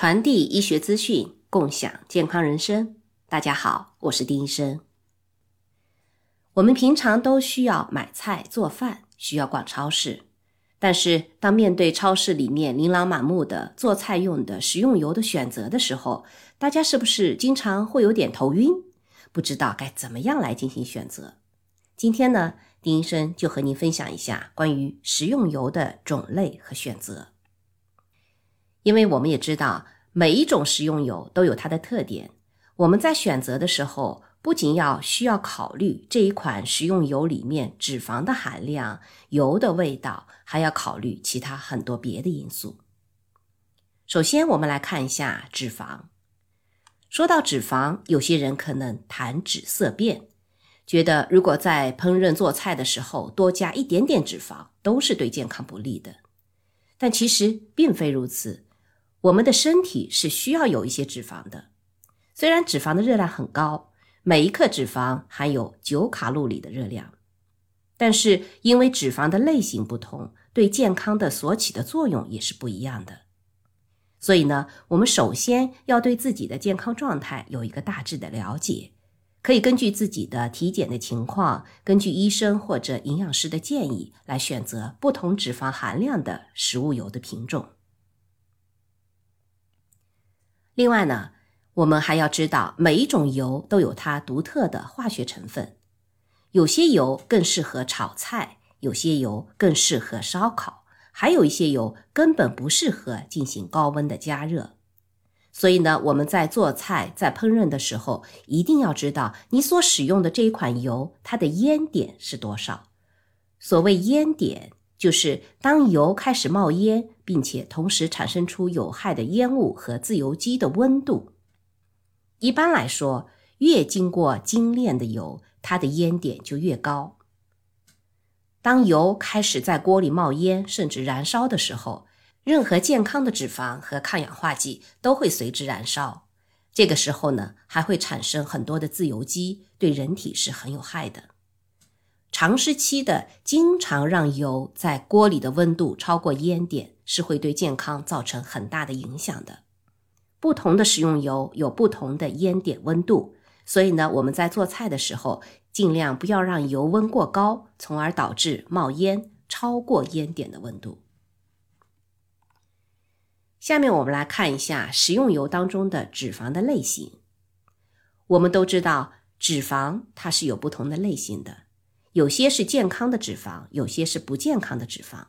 传递医学资讯，共享健康人生。大家好，我是丁医生。我们平常都需要买菜做饭，需要逛超市。但是，当面对超市里面琳琅满目的做菜用的食用油的选择的时候，大家是不是经常会有点头晕，不知道该怎么样来进行选择？今天呢，丁医生就和您分享一下关于食用油的种类和选择。因为我们也知道，每一种食用油都有它的特点。我们在选择的时候，不仅要需要考虑这一款食用油里面脂肪的含量、油的味道，还要考虑其他很多别的因素。首先，我们来看一下脂肪。说到脂肪，有些人可能谈脂色变，觉得如果在烹饪做菜的时候多加一点点脂肪，都是对健康不利的。但其实并非如此。我们的身体是需要有一些脂肪的，虽然脂肪的热量很高，每一克脂肪含有九卡路里的热量，但是因为脂肪的类型不同，对健康的所起的作用也是不一样的。所以呢，我们首先要对自己的健康状态有一个大致的了解，可以根据自己的体检的情况，根据医生或者营养师的建议来选择不同脂肪含量的食物油的品种。另外呢，我们还要知道，每一种油都有它独特的化学成分，有些油更适合炒菜，有些油更适合烧烤，还有一些油根本不适合进行高温的加热。所以呢，我们在做菜、在烹饪的时候，一定要知道你所使用的这一款油，它的烟点是多少。所谓烟点。就是当油开始冒烟，并且同时产生出有害的烟雾和自由基的温度。一般来说，越经过精炼的油，它的烟点就越高。当油开始在锅里冒烟，甚至燃烧的时候，任何健康的脂肪和抗氧化剂都会随之燃烧。这个时候呢，还会产生很多的自由基，对人体是很有害的。长时期的经常让油在锅里的温度超过烟点，是会对健康造成很大的影响的。不同的食用油有不同的烟点温度，所以呢，我们在做菜的时候，尽量不要让油温过高，从而导致冒烟超过烟点的温度。下面我们来看一下食用油当中的脂肪的类型。我们都知道，脂肪它是有不同的类型的。有些是健康的脂肪，有些是不健康的脂肪。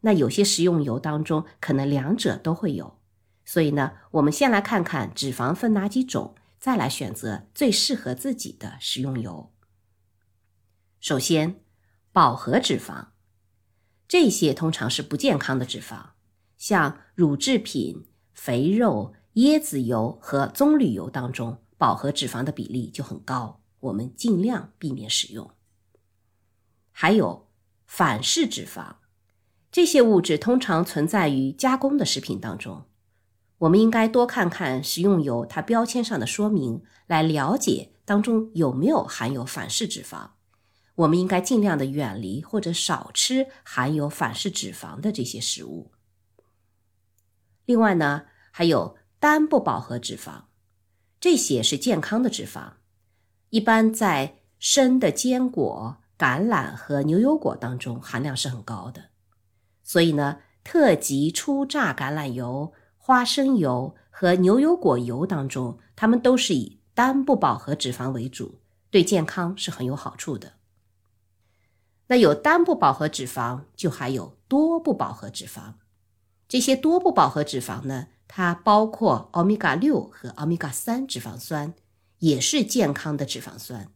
那有些食用油当中可能两者都会有，所以呢，我们先来看看脂肪分哪几种，再来选择最适合自己的食用油。首先，饱和脂肪，这些通常是不健康的脂肪，像乳制品、肥肉、椰子油和棕榈油当中，饱和脂肪的比例就很高，我们尽量避免使用。还有反式脂肪，这些物质通常存在于加工的食品当中。我们应该多看看食用油它标签上的说明，来了解当中有没有含有反式脂肪。我们应该尽量的远离或者少吃含有反式脂肪的这些食物。另外呢，还有单不饱和脂肪，这些是健康的脂肪，一般在生的坚果。橄榄和牛油果当中含量是很高的，所以呢，特级初榨橄榄油、花生油和牛油果油当中，它们都是以单不饱和脂肪为主，对健康是很有好处的。那有单不饱和脂肪，就还有多不饱和脂肪。这些多不饱和脂肪呢，它包括欧米伽六和欧米伽三脂肪酸，也是健康的脂肪酸。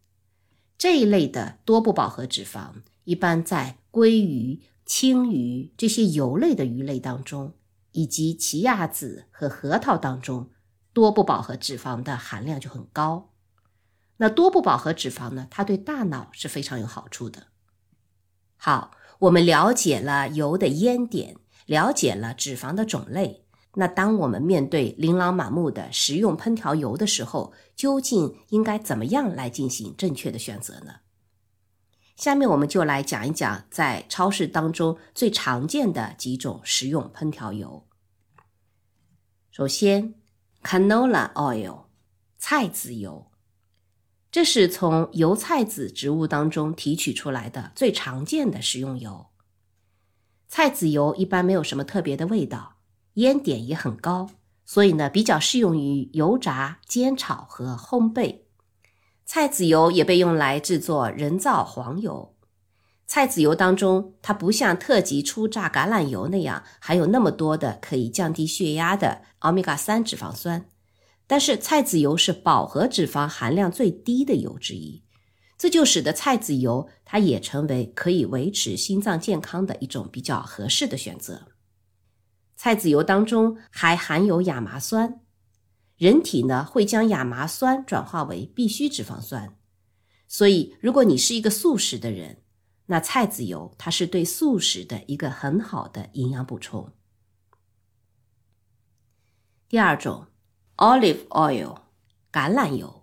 这一类的多不饱和脂肪，一般在鲑鱼、青鱼这些油类的鱼类当中，以及奇亚籽和核桃当中，多不饱和脂肪的含量就很高。那多不饱和脂肪呢，它对大脑是非常有好处的。好，我们了解了油的烟点，了解了脂肪的种类。那当我们面对琳琅满目的食用烹调油的时候，究竟应该怎么样来进行正确的选择呢？下面我们就来讲一讲在超市当中最常见的几种食用烹调油。首先，canola oil，菜籽油，这是从油菜籽植物当中提取出来的最常见的食用油。菜籽油一般没有什么特别的味道，烟点也很高，所以呢比较适用于油炸、煎炒和烘焙。菜籽油也被用来制作人造黄油。菜籽油当中，它不像特级初榨橄榄油那样含有那么多的可以降低血压的欧米伽三脂肪酸，但是菜籽油是饱和脂肪含量最低的油之一。这就使得菜籽油它也成为可以维持心脏健康的一种比较合适的选择。菜籽油当中还含有亚麻酸，人体呢会将亚麻酸转化为必需脂肪酸，所以如果你是一个素食的人，那菜籽油它是对素食的一个很好的营养补充。第二种，olive oil，橄榄油。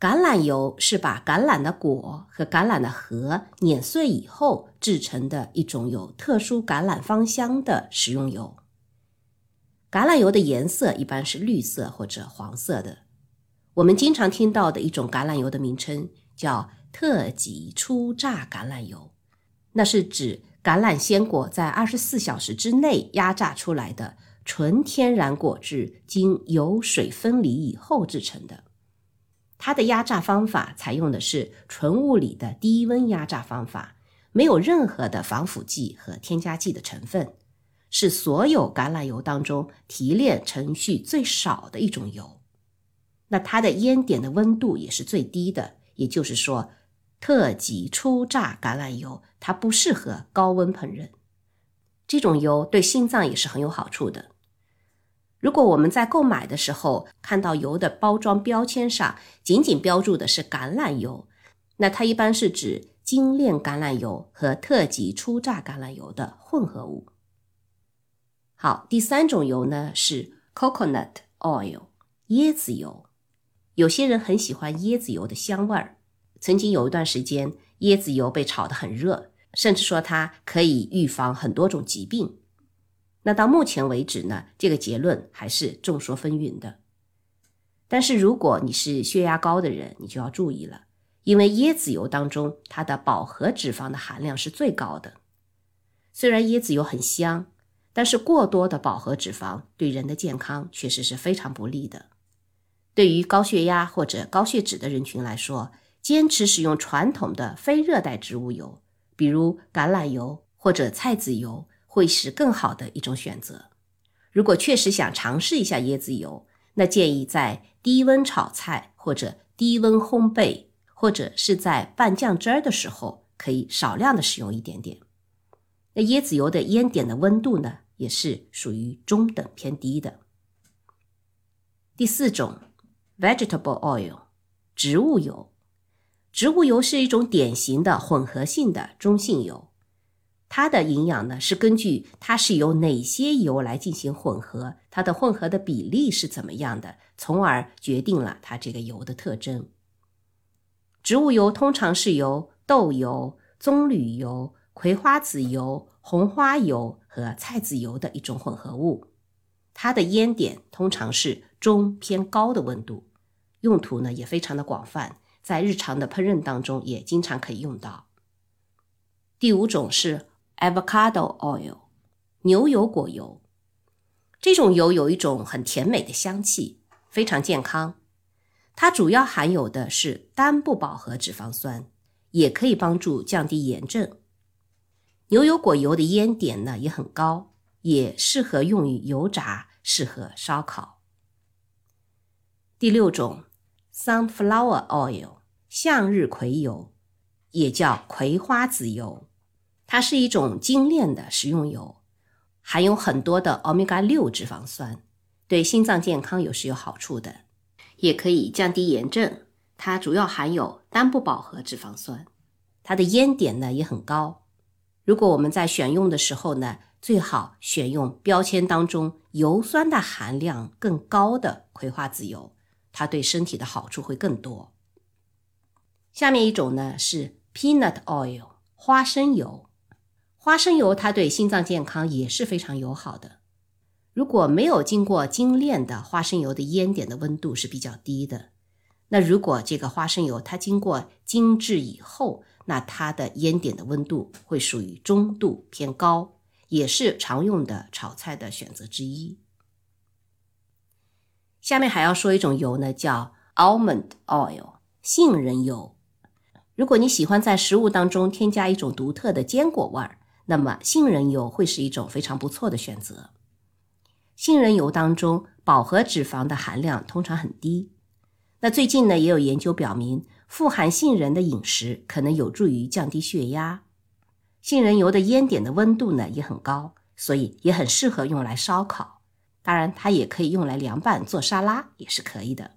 橄榄油是把橄榄的果和橄榄的核碾碎以后制成的一种有特殊橄榄芳香的食用油。橄榄油的颜色一般是绿色或者黄色的。我们经常听到的一种橄榄油的名称叫特级初榨橄榄油，那是指橄榄鲜果在二十四小时之内压榨出来的纯天然果汁，经油水分离以后制成的。它的压榨方法采用的是纯物理的低温压榨方法，没有任何的防腐剂和添加剂的成分，是所有橄榄油当中提炼程序最少的一种油。那它的烟点的温度也是最低的，也就是说，特级初榨橄榄油它不适合高温烹饪。这种油对心脏也是很有好处的。如果我们在购买的时候看到油的包装标签上仅仅标注的是橄榄油，那它一般是指精炼橄榄油和特级初榨橄榄油的混合物。好，第三种油呢是 coconut oil，椰子油。有些人很喜欢椰子油的香味儿。曾经有一段时间，椰子油被炒得很热，甚至说它可以预防很多种疾病。那到目前为止呢，这个结论还是众说纷纭的。但是如果你是血压高的人，你就要注意了，因为椰子油当中它的饱和脂肪的含量是最高的。虽然椰子油很香，但是过多的饱和脂肪对人的健康确实是非常不利的。对于高血压或者高血脂的人群来说，坚持使用传统的非热带植物油，比如橄榄油或者菜籽油。会是更好的一种选择。如果确实想尝试一下椰子油，那建议在低温炒菜或者低温烘焙，或者是在拌酱汁儿的时候，可以少量的使用一点点。那椰子油的烟点的温度呢，也是属于中等偏低的。第四种，vegetable oil，植物油。植物油是一种典型的混合性的中性油。它的营养呢，是根据它是由哪些油来进行混合，它的混合的比例是怎么样的，从而决定了它这个油的特征。植物油通常是由豆油、棕榈油、葵花籽油、红花油和菜籽油的一种混合物，它的烟点通常是中偏高的温度，用途呢也非常的广泛，在日常的烹饪当中也经常可以用到。第五种是。Avocado oil，牛油果油，这种油有一种很甜美的香气，非常健康。它主要含有的是单不饱和脂肪酸，也可以帮助降低炎症。牛油果油的烟点呢也很高，也适合用于油炸，适合烧烤。第六种，Sunflower oil，向日葵油，也叫葵花籽油。它是一种精炼的食用油，含有很多的欧米伽六脂肪酸，对心脏健康有是有好处的，也可以降低炎症。它主要含有单不饱和脂肪酸，它的烟点呢也很高。如果我们在选用的时候呢，最好选用标签当中油酸的含量更高的葵花籽油，它对身体的好处会更多。下面一种呢是 peanut oil 花生油。花生油它对心脏健康也是非常友好的。如果没有经过精炼的花生油的烟点的温度是比较低的。那如果这个花生油它经过精制以后，那它的烟点的温度会属于中度偏高，也是常用的炒菜的选择之一。下面还要说一种油呢，叫 almond oil，杏仁油。如果你喜欢在食物当中添加一种独特的坚果味儿，那么杏仁油会是一种非常不错的选择。杏仁油当中饱和脂肪的含量通常很低。那最近呢，也有研究表明，富含杏仁的饮食可能有助于降低血压。杏仁油的烟点的温度呢也很高，所以也很适合用来烧烤。当然，它也可以用来凉拌做沙拉，也是可以的。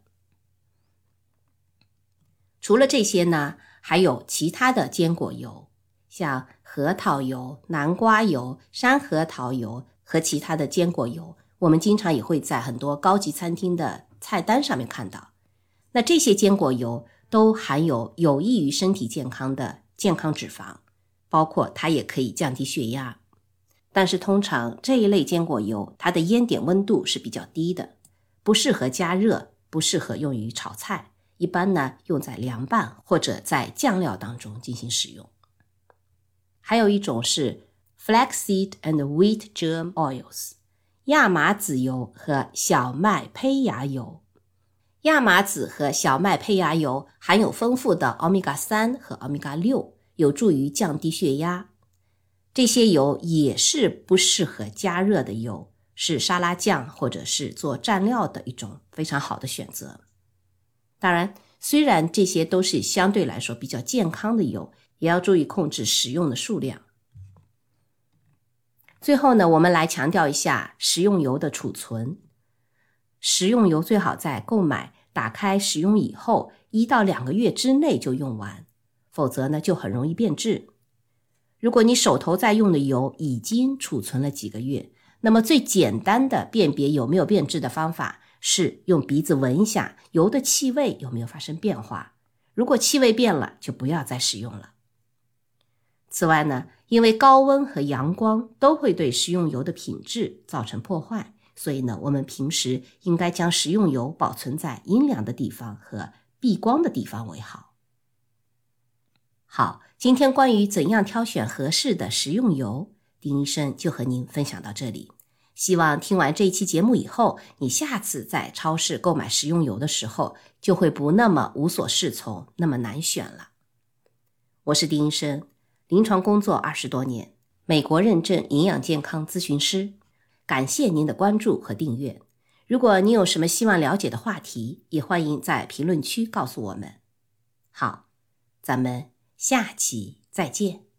除了这些呢，还有其他的坚果油，像核桃油、南瓜油、山核桃油和其他的坚果油，我们经常也会在很多高级餐厅的菜单上面看到。那这些坚果油都含有有益于身体健康的健康脂肪，包括它也可以降低血压。但是通常这一类坚果油，它的烟点温度是比较低的，不适合加热，不适合用于炒菜。一般呢用在凉拌或者在酱料当中进行使用。还有一种是 flaxseed and wheat germ oils，亚麻籽油和小麦胚芽油。亚麻籽和小麦胚芽油含有丰富的欧米伽三和欧米伽六，有助于降低血压。这些油也是不适合加热的油，是沙拉酱或者是做蘸料的一种非常好的选择。当然，虽然这些都是相对来说比较健康的油，也要注意控制食用的数量。最后呢，我们来强调一下食用油的储存。食用油最好在购买、打开、使用以后一到两个月之内就用完，否则呢就很容易变质。如果你手头在用的油已经储存了几个月，那么最简单的辨别有没有变质的方法是用鼻子闻一下油的气味有没有发生变化。如果气味变了，就不要再使用了。此外呢，因为高温和阳光都会对食用油的品质造成破坏。所以呢，我们平时应该将食用油保存在阴凉的地方和避光的地方为好。好，今天关于怎样挑选合适的食用油，丁医生就和您分享到这里。希望听完这一期节目以后，你下次在超市购买食用油的时候，就会不那么无所适从，那么难选了。我是丁医生，临床工作二十多年，美国认证营养健康咨询师。感谢您的关注和订阅。如果您有什么希望了解的话题，也欢迎在评论区告诉我们。好，咱们下期再见。